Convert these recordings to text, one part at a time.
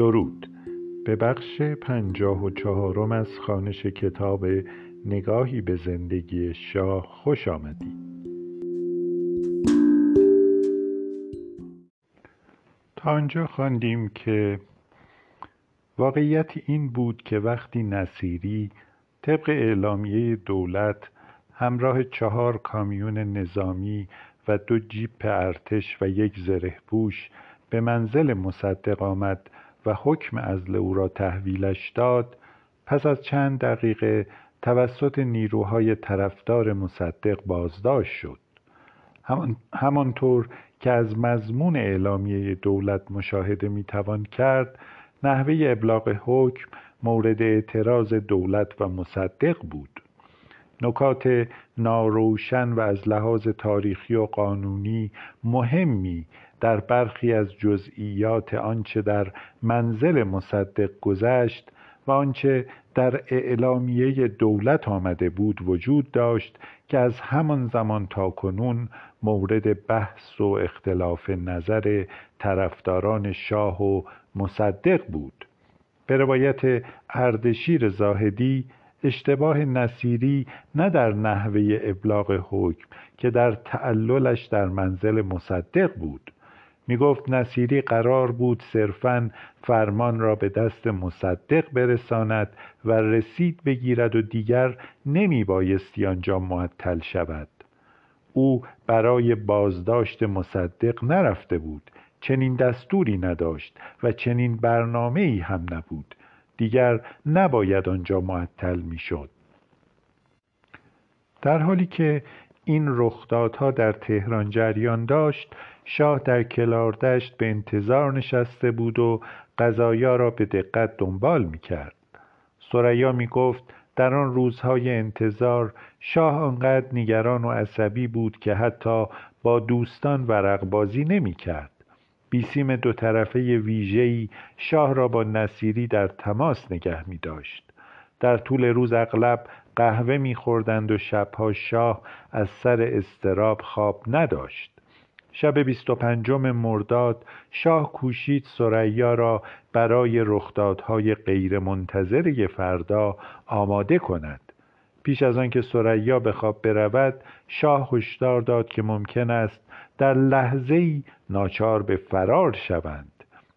درود. به بخش پنجاه و چهارم از خانش کتاب نگاهی به زندگی شاه خوش آمدید. تا آنجا خواندیم که واقعیت این بود که وقتی نصیری طبق اعلامیه دولت همراه چهار کامیون نظامی و دو جیپ ارتش و یک زره پوش به منزل مصدق آمد و حکم ازل او را تحویلش داد پس از چند دقیقه توسط نیروهای طرفدار مصدق بازداشت شد. همانطور که از مضمون اعلامیه دولت مشاهده می‌توان کرد نحوه ابلاغ حکم مورد اعتراض دولت و مصدق بود. نکات ناروشن و از لحاظ تاریخی و قانونی مهمی در برخی از جزئیات آنچه در منزل مصدق گذشت و آنچه در اعلامیه دولت آمده بود وجود داشت که از همان زمان تا کنون مورد بحث و اختلاف نظر طرفداران شاه و مصدق بود. به روایت اردشیر زاهدی اشتباه نصیری نه در نحوه ابلاغ حکم که در تعللش در منزل مصدق بود. می گفت نصیری قرار بود صرفا فرمان را به دست مصدق برساند و رسید بگیرد و دیگر نمی بایستی آنجا معطل شود. او برای بازداشت مصدق نرفته بود چنین دستوری نداشت و چنین برنامه ای هم نبود. دیگر نباید آنجا معطل می‌شد. در حالی که این رخدادها در تهران جریان داشت شاه در کلاردشت به انتظار نشسته بود و قضایا را به دقت دنبال می کرد سریا می گفت در آن روزهای انتظار شاه آنقدر نگران و عصبی بود که حتی با دوستان ورق بازی نمی کرد بیسیم دو طرفه ویژه‌ای شاه را با نصیری در تماس نگه می داشت. در طول روز اغلب قهوه میخوردند و شبها شاه از سر استراب خواب نداشت. شب بیست و پنجم مرداد شاه کوشید سریا را برای رخدادهای غیرمنتظره فردا آماده کند. پیش از آنکه سریا به خواب برود شاه هشدار داد که ممکن است در لحظه ای ناچار به فرار شوند.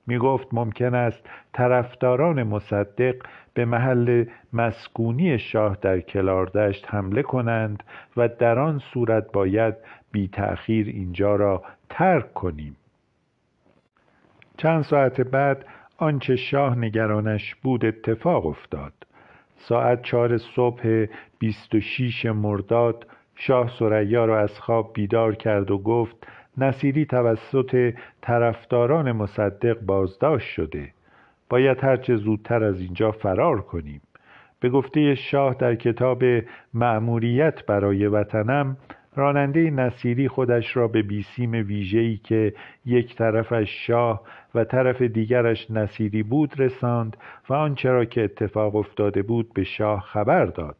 می گفت ممکن است طرفداران مصدق به محل مسکونی شاه در کلاردشت حمله کنند و در آن صورت باید بی تأخیر اینجا را ترک کنیم. چند ساعت بعد آنچه شاه نگرانش بود اتفاق افتاد. ساعت چهار صبح بیست و شیش مرداد شاه سریا را از خواب بیدار کرد و گفت نصیری توسط طرفداران مصدق بازداشت شده. باید هرچه زودتر از اینجا فرار کنیم. به گفته شاه در کتاب مأموریت برای وطنم راننده نصیری خودش را به بیسیم ویژه‌ای که یک طرفش شاه و طرف دیگرش نصیری بود رساند و آنچه را که اتفاق افتاده بود به شاه خبر داد.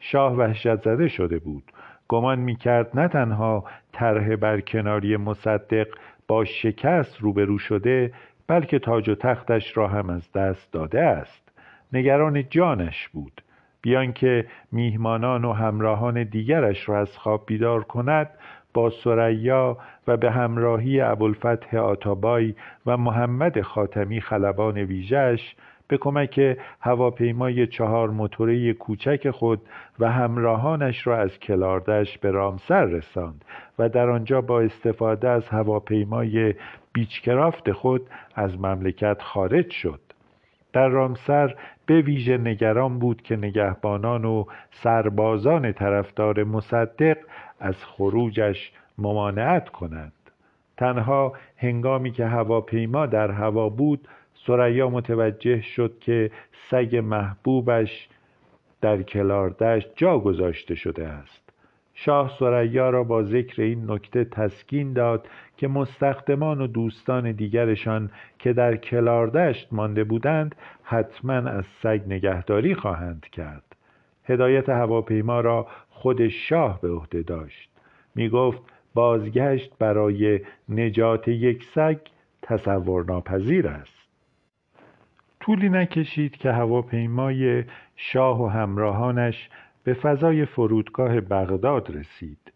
شاه وحشت زده شده بود. گمان می‌کرد نه تنها طرح برکناری مصدق با شکست روبرو شده بلکه تاج و تختش را هم از دست داده است. نگران جانش بود. بیان که میهمانان و همراهان دیگرش را از خواب بیدار کند با سریا و به همراهی ابوالفتح آتابای و محمد خاتمی خلبان ویژش به کمک هواپیمای چهار موتوره کوچک خود و همراهانش را از کلاردش به رامسر رساند و در آنجا با استفاده از هواپیمای بیچکرافت خود از مملکت خارج شد. در رامسر به ویژه نگران بود که نگهبانان و سربازان طرفدار مصدق از خروجش ممانعت کنند. تنها هنگامی که هواپیما در هوا بود سریا متوجه شد که سگ محبوبش در کلاردشت جا گذاشته شده است. شاه سریا را با ذکر این نکته تسکین داد که مستخدمان و دوستان دیگرشان که در کلاردشت مانده بودند حتما از سگ نگهداری خواهند کرد. هدایت هواپیما را خود شاه به عهده داشت. می گفت بازگشت برای نجات یک سگ تصور ناپذیر است. طولی نکشید که هواپیمای شاه و همراهانش به فضای فرودگاه بغداد رسید.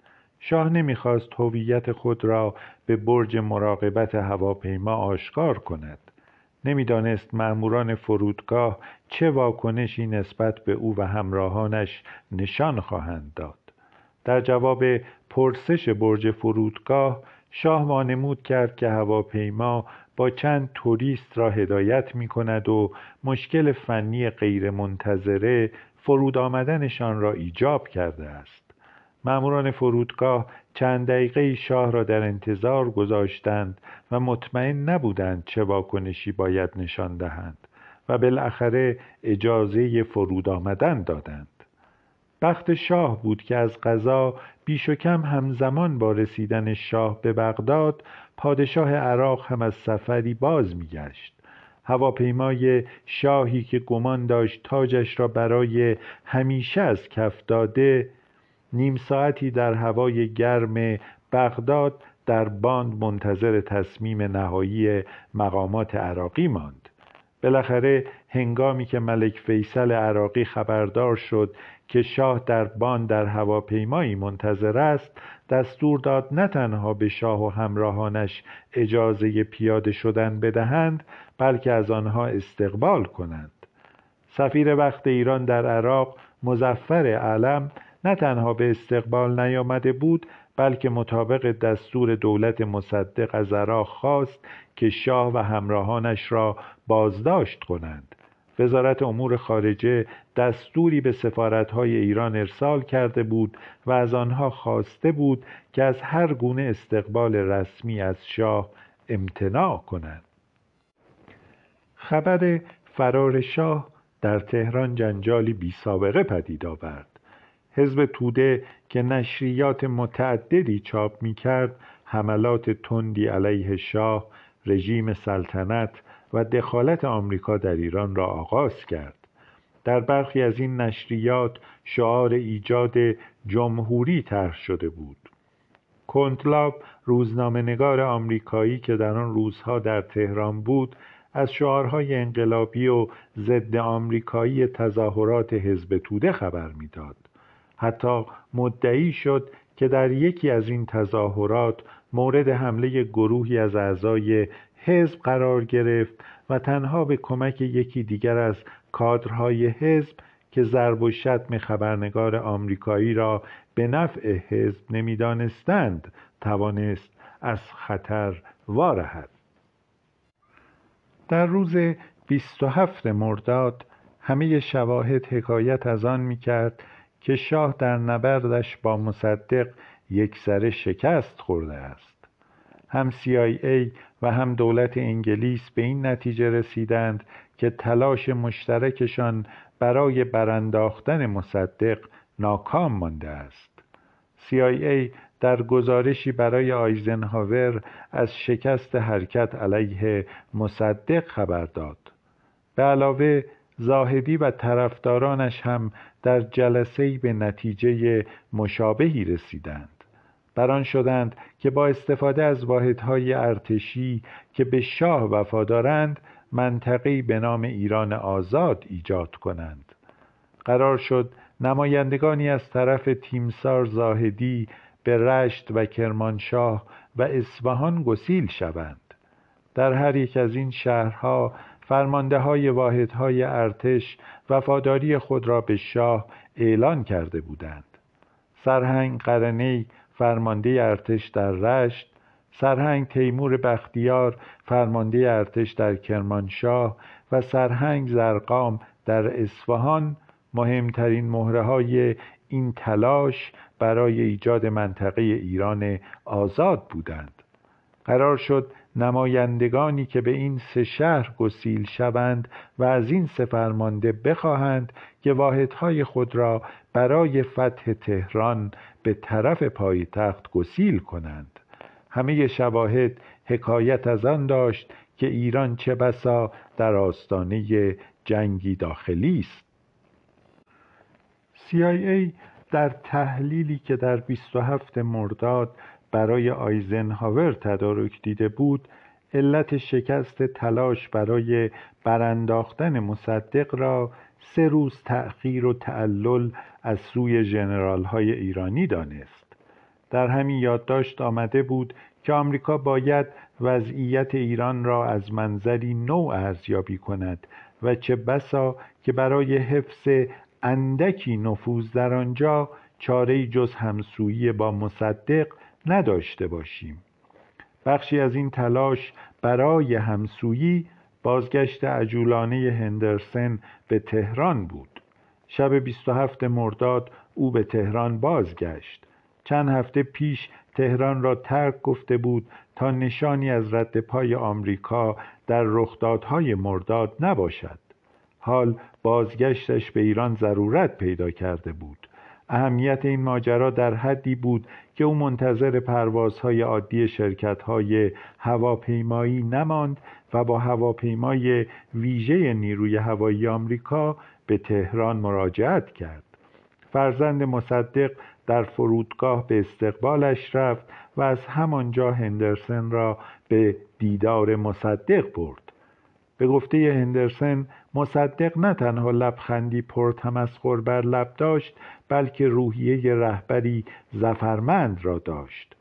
شاه نمی‌خواست هویت خود را به برج مراقبت هواپیما آشکار کند. نمی‌دانست مأموران فرودگاه چه واکنشی نسبت به او و همراهانش نشان خواهند داد. در جواب پرسش برج فرودگاه شاه وانمود کرد که هواپیما با چند توریست را هدایت می کند و مشکل فنی غیرمنتظره فرود آمدنشان را ایجاب کرده است. مأموران فرودگاه چند دقیقه شاه را در انتظار گذاشتند و مطمئن نبودند چه واکنشی باید نشان دهند و بالاخره اجازه فرود آمدن دادند. بخت شاه بود که از قضا بیش و کم همزمان با رسیدن شاه به بغداد پادشاه عراق هم از سفری باز میگشت. هواپیمای شاهی که گمان داشت تاجش را برای همیشه از کف داده نیم ساعتی در هوای گرم بغداد در باند منتظر تصمیم نهایی مقامات عراقی ماند. بالاخره هنگامی که ملک فیصل عراقی خبردار شد که شاه در بان در هواپیمایی منتظر است دستور داد نه تنها به شاه و همراهانش اجازه پیاده شدن بدهند بلکه از آنها استقبال کنند. سفیر وقت ایران در عراق مزفر علم نه تنها به استقبال نیامده بود بلکه مطابق دستور دولت مصدق از عراق خواست که شاه و همراهانش را بازداشت کنند. وزارت امور خارجه دستوری به سفارتهای ایران ارسال کرده بود و از آنها خواسته بود که از هر گونه استقبال رسمی از شاه امتناع کنند. خبر فرار شاه در تهران جنجالی بی سابقه پدید آورد. حزب توده که نشریات متعددی چاپ می کرد حملات تندی علیه شاه رژیم سلطنت و دخالت آمریکا در ایران را آغاز کرد. در برخی از این نشریات شعار ایجاد جمهوری طرح شده بود. کنتلاب روزنامهنگار آمریکایی که در آن روزها در تهران بود از شعارهای انقلابی و ضد آمریکایی تظاهرات حزب توده خبر می‌داد. حتی مدعی شد که در یکی از این تظاهرات مورد حمله گروهی از اعضای حزب قرار گرفت و تنها به کمک یکی دیگر از کادرهای حزب که ضرب و شتم خبرنگار آمریکایی را به نفع حزب نمی‌دانستند توانست از خطر وارهد. در روز 27 مرداد همه شواهد حکایت از آن می‌کرد که شاه در نبردش با مصدق یک سر شکست خورده است. هم CIA و هم دولت انگلیس به این نتیجه رسیدند که تلاش مشترکشان برای برانداختن مصدق ناکام مانده است. CIA در گزارشی برای آیزنهاور از شکست حرکت علیه مصدق خبر داد. به علاوه زاهدی و طرفدارانش هم در جلسه به نتیجه مشابهی رسیدند. بران شدند که با استفاده از واحدهای ارتشی که به شاه وفادارند منطقی به نام ایران آزاد ایجاد کنند. قرار شد نمایندگانی از طرف تیمسار زاهدی به رشت و کرمانشاه و اصفهان گسیل شوند. در هر یک از این شهرها فرمانده های واحد های ارتش وفاداری خود را به شاه اعلان کرده بودند. سرهنگ قرنی فرمانده ارتش در رشت سرهنگ تیمور بختیار فرمانده ارتش در کرمانشاه و سرهنگ زرقام در اصفهان مهمترین مهره های این تلاش برای ایجاد منطقه ایران آزاد بودند. قرار شد نمایندگانی که به این سه شهر گسیل شوند و از این سه فرمانده بخواهند که واحدهای خود را برای فتح تهران به طرف پایتخت گسیل کنند. همه شواهد حکایت از آن داشت که ایران چه بسا در آستانه جنگی داخلی است. CIA در تحلیلی که در 27 مرداد برای آیزنهاور تدارک دیده بود علت شکست تلاش برای برانداختن مصدق را سه روز تأخیر و تعلل از سوی جنرال های ایرانی دانست. در همین یادداشت آمده بود که آمریکا باید وضعیت ایران را از منظری نو ارزیابی کند و چه بسا که برای حفظ اندکی نفوذ در آنجا چاره جز همسویی با مصدق نداشته باشیم. بخشی از این تلاش برای همسویی بازگشت عجولانه هندرسن به تهران بود. شب 27 مرداد او به تهران بازگشت. چند هفته پیش تهران را ترک گفته بود تا نشانی از رد پای آمریکا در رخدادهای مرداد نباشد. حال بازگشتش به ایران ضرورت پیدا کرده بود. اهمیت این ماجرا در حدی بود که او منتظر پروازهای عادی شرکتهای هواپیمایی نماند و با هواپیمای ویژه نیروی هوایی آمریکا به تهران مراجعت کرد. فرزند مصدق در فرودگاه به استقبالش رفت و از همانجا هندرسن را به دیدار مصدق برد. به گفته هندرسن مصدق نه تنها لبخندی پرتمسخر بر لب داشت بلکه روحیه رهبری زفرمند را داشت.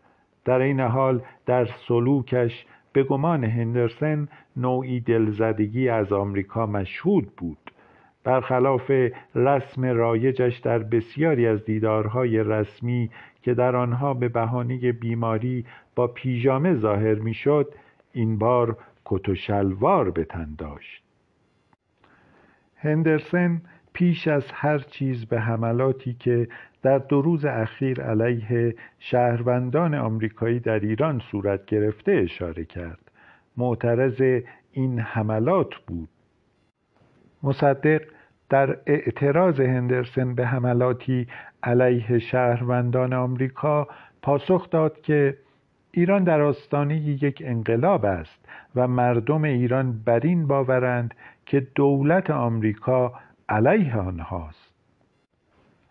در این حال در سلوکش به گمان هندرسن نوعی دلزدگی از آمریکا مشهود بود. برخلاف رسم رایجش در بسیاری از دیدارهای رسمی که در آنها به بهانه بیماری با پیژامه ظاهر می‌شد این بار کت و شلوار به تن داشت. هندرسن پیش از هر چیز به حملاتی که در دو روز اخیر علیه شهروندان آمریکایی در ایران صورت گرفته اشاره کرد. معترض این حملات بود. مصدق در اعتراض هندرسن به حملاتی علیه شهروندان آمریکا پاسخ داد که ایران در آستانه یک انقلاب است و مردم ایران بر این باورند که دولت آمریکا علیه آنهاست.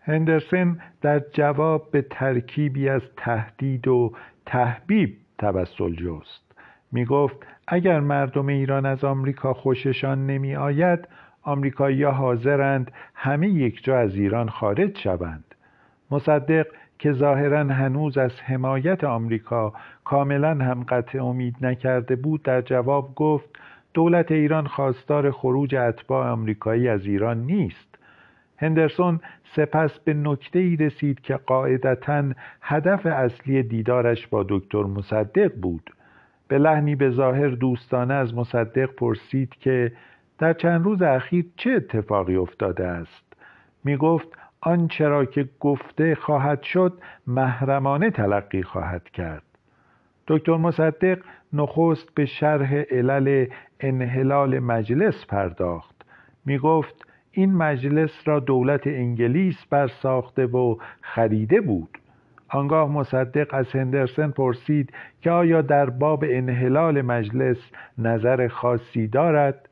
هندرسن در جواب به ترکیبی از تهدید و تحبیب توسل جست. می گفت اگر مردم ایران از آمریکا خوششان نمی آید آمریکایی حاضرند همه یک جا از ایران خارج شوند. مصدق که ظاهرا هنوز از حمایت آمریکا کاملا هم قطع امید نکرده بود در جواب گفت دولت ایران خواستار خروج اتباع آمریکایی از ایران نیست. هندرسون سپس به نکته ای رسید که قاعدتا هدف اصلی دیدارش با دکتر مصدق بود. به لحنی به ظاهر دوستانه از مصدق پرسید که در چند روز اخیر چه اتفاقی افتاده است؟ می گفت آنچه را که گفته خواهد شد محرمانه تلقی خواهد کرد. دکتر مصدق نخست به شرح علل انحلال مجلس پرداخت. می گفت این مجلس را دولت انگلیس برساخته و خریده بود. آنگاه مصدق از هندرسن پرسید که آیا در باب انحلال مجلس نظر خاصی دارد؟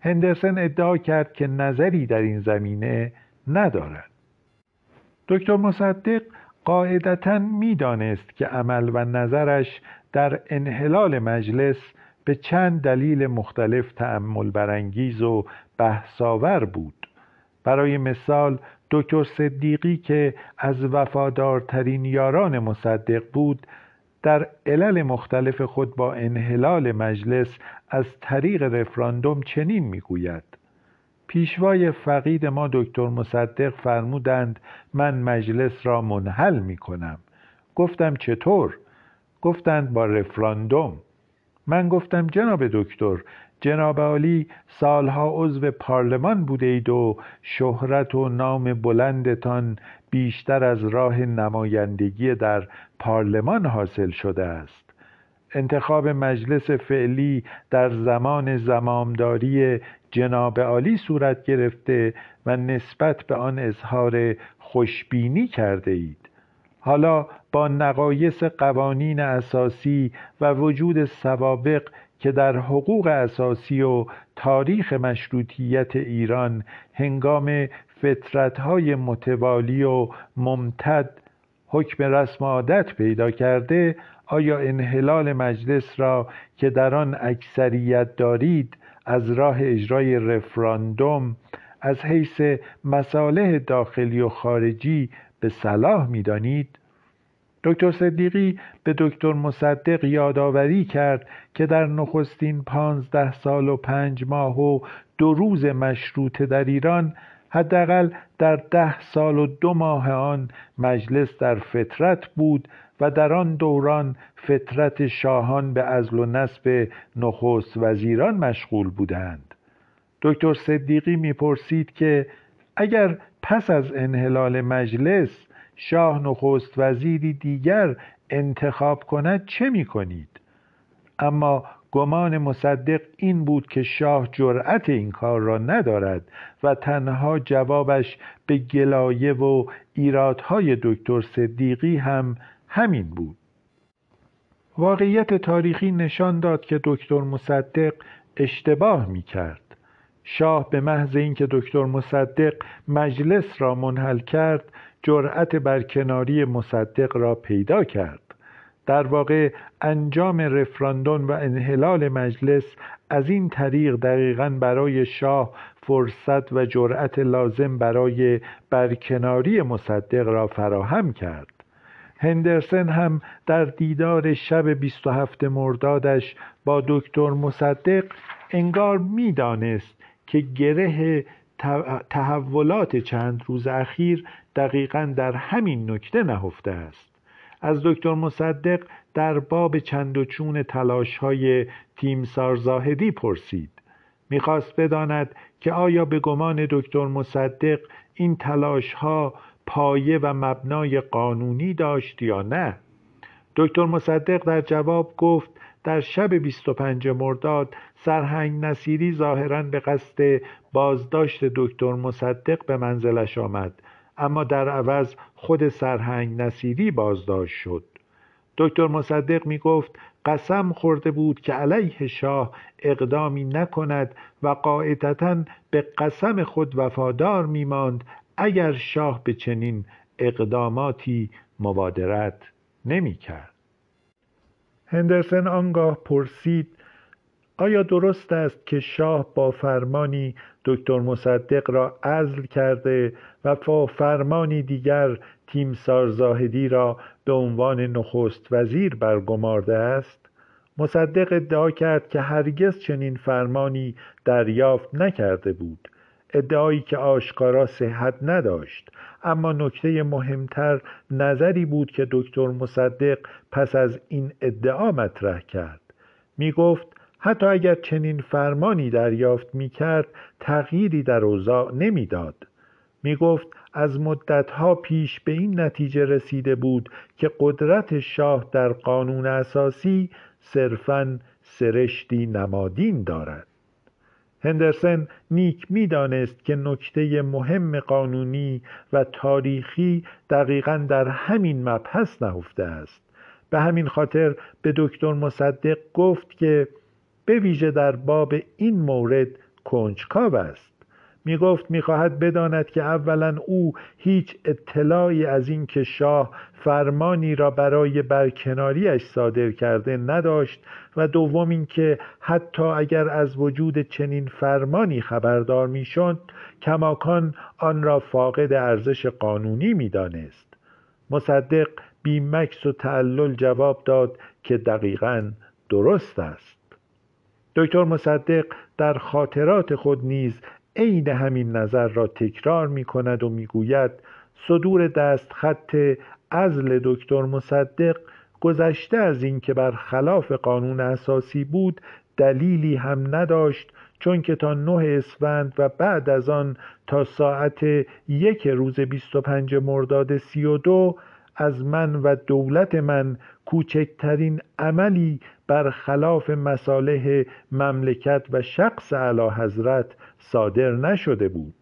هندرسن ادعا کرد که نظری در این زمینه ندارد. دکتر مصدق قاعدتا می‌دانست که عمل و نظرش در انحلال مجلس به چند دلیل مختلف تعمل برانگیز و بحثاور بود. برای مثال دکتر صدیقی که از وفادارترین یاران مصدق بود در علل مختلف خود با انحلال مجلس از طریق رفراندوم چنین می‌گوید پیشوای فقید ما دکتر مصدق فرمودند من مجلس را منحل می کنم گفتم چطور؟ گفتند با رفراندوم. من گفتم جناب دکتر جناب عالی سالها عضو پارلمان بوده اید و شهرت و نام بلندتان بیشتر از راه نمایندگی در پارلمان حاصل شده است. انتخاب مجلس فعلی در زمان زمامداری جناب عالی صورت گرفته و نسبت به آن اظهار خوشبینی کرده اید. حالا با نقایص قوانین اساسی و وجود سوابق که در حقوق اساسی و تاریخ مشروطیت ایران هنگام فترتهای متوالی و ممتد حکم رسم عادت پیدا کرده آیا انحلال مجلس را که در آن اکثریت دارید از راه اجرای رفراندوم از حیث مصالح داخلی و خارجی به صلاح می‌دانید. دکتر صدیقی به دکتر مصدق یادآوری کرد که در نخستین پانزده سال و پنج ماه و دو روز مشروطه در ایران حداقل در ده سال و دو ماه آن مجلس در فترت بود و در آن دوران فترت شاهان به ازل و نسب نخست وزیران مشغول بودند دکتر صدیقی می‌پرسید که اگر پس از انحلال مجلس شاه نخست وزیری دیگر انتخاب کند چه می کنید؟ اما گمان مصدق این بود که شاه جرأت این کار را ندارد و تنها جوابش به گلایه و ایرادهای دکتر صدیقی هم همین بود. واقعیت تاریخی نشان داد که دکتر مصدق اشتباه می کرد شاه به محض اینکه دکتر مصدق مجلس را منحل کرد جرأت برکناری مصدق را پیدا کرد. در واقع انجام رفراندون و انحلال مجلس از این طریق دقیقا برای شاه فرصت و جرأت لازم برای برکناری مصدق را فراهم کرد. هندرسن هم در دیدار شب 27 مردادش با دکتر مصدق انگار می‌دانست که گره تحولات چند روز اخیر دقیقا در همین نکته نهفته است. از دکتر مصدق در باب چند و چون تلاش های تیمسار زاهدی پرسید. می‌خواست بداند که آیا به گمان دکتر مصدق این تلاش ها پایه و مبنای قانونی داشت یا نه؟ دکتر مصدق در جواب گفت در شب 25 مرداد سرهنگ نصیری ظاهرا به قصد بازداشت دکتر مصدق به منزلش آمد اما در عوض خود سرهنگ نصیری بازداشت شد. دکتر مصدق می گفت قسم خورده بود که علیه شاه اقدامی نکند و قاعدتا به قسم خود وفادار می ماند اگر شاه به چنین اقداماتی مبادرت نمی کرد. هندرسن آنگاه پرسید آیا درست است که شاه با فرمانی دکتر مصدق را عزل کرده و با فرمانی دیگر تیمسار زاهدی را به عنوان نخست وزیر برگمارده است مصدق ادعا کرد که هرگز چنین فرمانی دریافت نکرده بود ادعایی که آشکارا صحت نداشت. اما نکته مهمتر نظری بود که دکتر مصدق پس از این ادعا مطرح کرد. می گفت حتی اگر چنین فرمانی دریافت می کرد تغییری در اوضاع نمی‌داد. می گفت از مدتها پیش به این نتیجه رسیده بود که قدرت شاه در قانون اساسی صرفا سرشتی نمادین دارد. هندرسن نیک می‌دانست که نکته مهم قانونی و تاریخی دقیقا در همین مبحث نهفته است. به همین خاطر به دکتر مصدق گفت که به ویژه در باب این مورد کنجکاو است. می گفت می خواهد بداند که اولا او هیچ اطلاعی از این که شاه فرمانی را برای برکناریش صادر کرده نداشت و دوم اینکه حتی اگر از وجود چنین فرمانی خبردار می‌شد کماکان آن را فاقد ارزش قانونی می‌دانست. مصدق بیمکس و تعلل جواب داد که دقیقا درست است. دکتر مصدق در خاطرات خود نیز عین همین نظر را تکرار می کند و می‌گوید صدور دست خط ازل دکتر مصدق گذشته از اینکه بر خلاف قانون اساسی بود دلیلی هم نداشت چون که تا نه اسفند و بعد از آن تا ساعت یک روز 25 مرداد 32 از من و دولت من کوچکترین عملی بر خلاف مصالح مملکت و شخص اعلی حضرت صادر نشده بود.